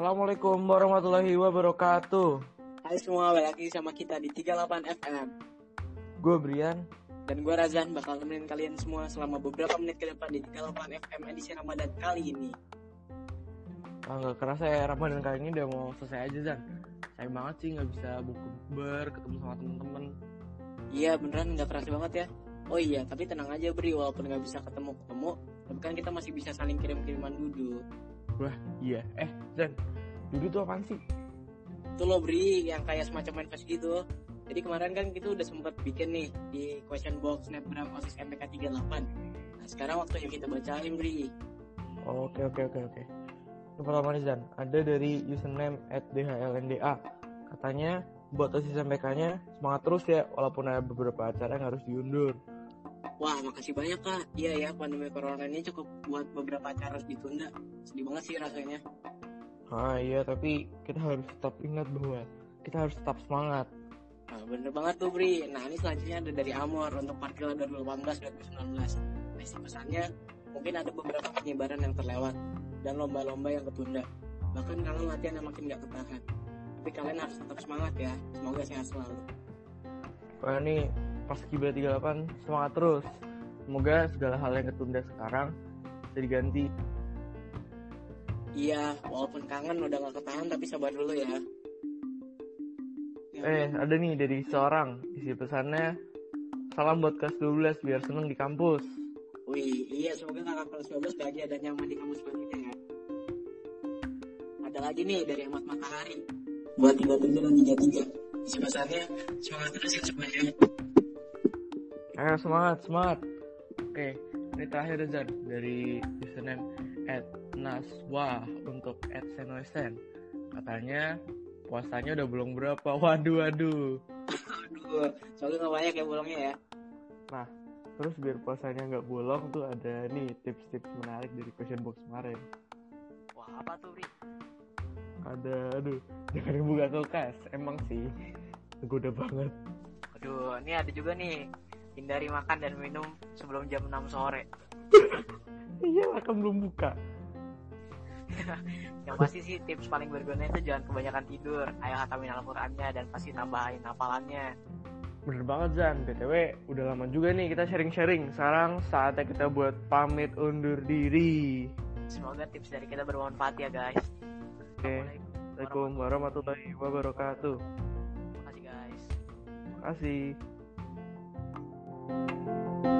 Assalamualaikum warahmatullahi wabarakatuh. Hai semua, balik lagi sama kita di 38 FM. Gue Brian. Dan gue Razan bakal nemenin kalian semua selama beberapa menit ke depan di 38 FM edisi Ramadan kali ini. Ah, nggak kerasa ya Ramadan kali ini udah mau selesai aja Zan. Sayang banget sih nggak bisa bukber ketemu sama temen-temen. Iya beneran nggak kerasa banget ya. Oh iya, tapi tenang aja Bri, walaupun nggak bisa ketemu-ketemu, tapi kan kita masih bisa saling kirim-kiriman duduk. Wah iya. Eh Zan, dulu tuh apaan sih? Itu loh Bri, yang kayak semacam manifest gitu. Jadi kemarin kan kita udah sempat bikin nih di question box snapgram OSIS MPK 38. Nah sekarang waktunya kita bacain Bri. Oke oke oke oke. Yang pertama nih Zan, ada dari username at DHLNDA. Katanya buat OSIS MPK-nya semangat terus ya walaupun ada beberapa acara yang harus diundur. Wah, makasih banyak kak. Iya ya, pandemi corona ini cukup buat beberapa acara harus ditunda. Sedih banget sih rasanya. Ah iya tapi kita harus tetap ingat bahwa kita harus tetap semangat. Nah, bener banget tuh Bri. Nah ini selanjutnya ada dari Amor untuk Parkil 2018-2019. Nah, isi pesannya mungkin ada beberapa penyebaran yang terlewat dan lomba-lomba yang ketunda. Bahkan kalian latihan yang makin gak ketahan. Tapi kalian harus tetap semangat ya. Semoga sehat selalu. Wah ini pas Kibra 38 semangat terus. Semoga segala hal yang ketunda sekarang bisa diganti. Iya, walaupun kangen udah gak ketahan tapi sabar dulu ya. Ya, Eh ada nih dari seorang isi pesannya salam buat kelas 12 biar seneng di kampus. Wih, iya semoga kakak kelas 12 bahagia dan nyaman di kampus barunya ya. Ada lagi nih dari Ahmad Matahari. Buat 37 dan 33. Isi pesannya, semangat terus ya semuanya. Ayo semangat semangat. Oke ini terakhir Zan dari username at Naswa untuk at Senoisen. Katanya puasanya udah belum berapa. Waduh waduh. Aduh, soalnya gak banyak ya bolongnya ya. Terus biar puasanya nggak bolong tuh ada nih tips-tips menarik dari question box kemarin. Wah, apa tuh, Bri? Ada, aduh, jangan dibuka kulkas. Emang sih, goda banget. Aduh, ini ada juga nih. Hindari makan dan minum sebelum jam 6 sore. Iya lah kan belum buka. Yang pasti sih tips paling berguna itu jangan kebanyakan tidur. Ayo hatamin Al-Qur'annya dan pasti tambahin hafalannya. Bener banget Zan, BTW udah lama juga nih kita sharing-sharing. Sekarang saatnya kita buat pamit undur diri. Semoga tips dari kita bermanfaat ya, guys. Oke, Assalamualaikum warahmatullahi wabarakatuh. Terima kasih, guys. Terima kasih. Thank you.